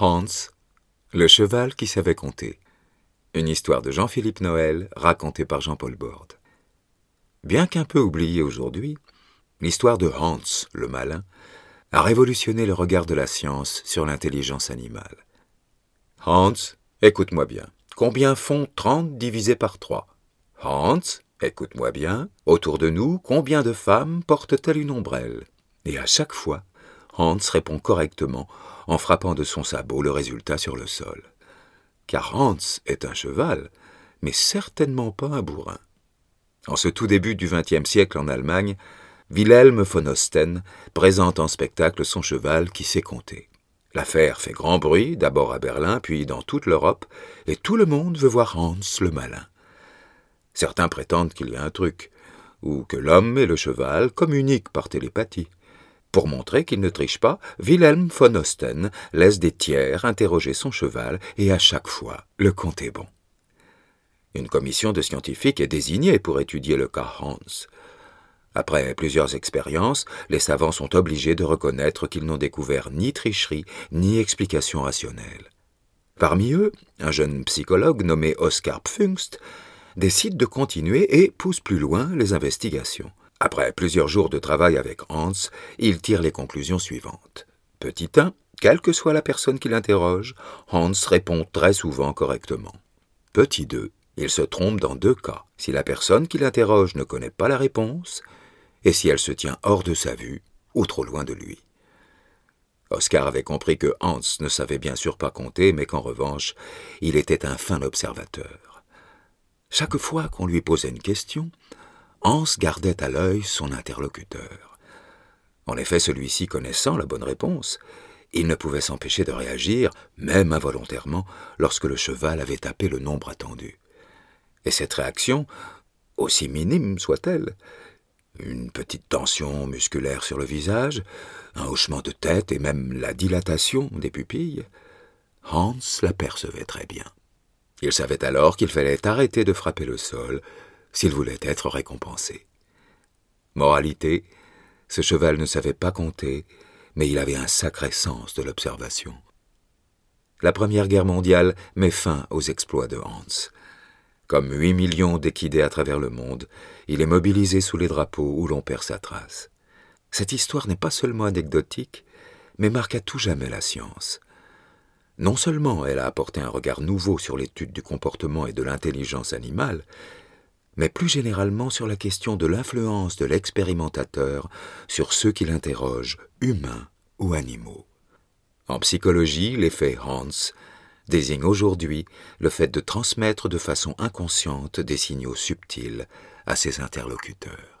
Hans, le cheval qui savait compter. Une histoire de Jean-Philippe Noël racontée par Jean-Paul Borde. Bien qu'un peu oubliée aujourd'hui, l'histoire de Hans, le malin, a révolutionné le regard de la science sur l'intelligence animale. Hans, écoute-moi bien. Combien font 30 divisé par 3 Hans, écoute-moi bien. Autour de nous, combien de femmes portent-elles une ombrelle? Et à chaque fois, Hans répond correctement en frappant de son sabot le résultat sur le sol. Car Hans est un cheval, mais certainement pas un bourrin. En ce tout début du XXe siècle en Allemagne, Wilhelm von Osten présente en spectacle son cheval qui sait compter. L'affaire fait grand bruit, d'abord à Berlin, puis dans toute l'Europe, et tout le monde veut voir Hans le malin. Certains prétendent qu'il y a un truc, ou que l'homme et le cheval communiquent par télépathie. Pour montrer qu'il ne triche pas, Wilhelm von Osten laisse des tiers interroger son cheval et à chaque fois, le compte est bon. Une commission de scientifiques est désignée pour étudier le cas Hans. Après plusieurs expériences, les savants sont obligés de reconnaître qu'ils n'ont découvert ni tricherie ni explication rationnelle. Parmi eux, un jeune psychologue nommé Oskar Pfungst décide de continuer et pousse plus loin les investigations. Après plusieurs jours de travail avec Hans, il tire les conclusions suivantes. Petit 1, quelle que soit la personne qui l'interroge, Hans répond très souvent correctement. Petit 2, il se trompe dans deux cas, si la personne qui l'interroge ne connaît pas la réponse, et si elle se tient hors de sa vue ou trop loin de lui. Oscar avait compris que Hans ne savait bien sûr pas compter, mais qu'en revanche, il était un fin observateur. Chaque fois qu'on lui posait une question, Hans gardait à l'œil son interlocuteur. En effet, celui-ci connaissant la bonne réponse, il ne pouvait s'empêcher de réagir, même involontairement, lorsque le cheval avait tapé le nombre attendu. Et cette réaction, aussi minime soit-elle, une petite tension musculaire sur le visage, un hochement de tête et même la dilatation des pupilles, Hans l'apercevait très bien. Il savait alors qu'il fallait arrêter de frapper le sol s'il voulait être récompensé. Moralité, ce cheval ne savait pas compter, mais il avait un sacré sens de l'observation. La Première Guerre mondiale met fin aux exploits de Hans. Comme huit millions d'équidés à travers le monde, il est mobilisé sous les drapeaux où l'on perd sa trace. Cette histoire n'est pas seulement anecdotique, mais marque à tout jamais la science. Non seulement elle a apporté un regard nouveau sur l'étude du comportement et de l'intelligence animale, mais plus généralement sur la question de l'influence de l'expérimentateur sur ceux qui l'interrogent, humains ou animaux. En psychologie, l'effet Hans désigne aujourd'hui le fait de transmettre de façon inconsciente des signaux subtils à ses interlocuteurs.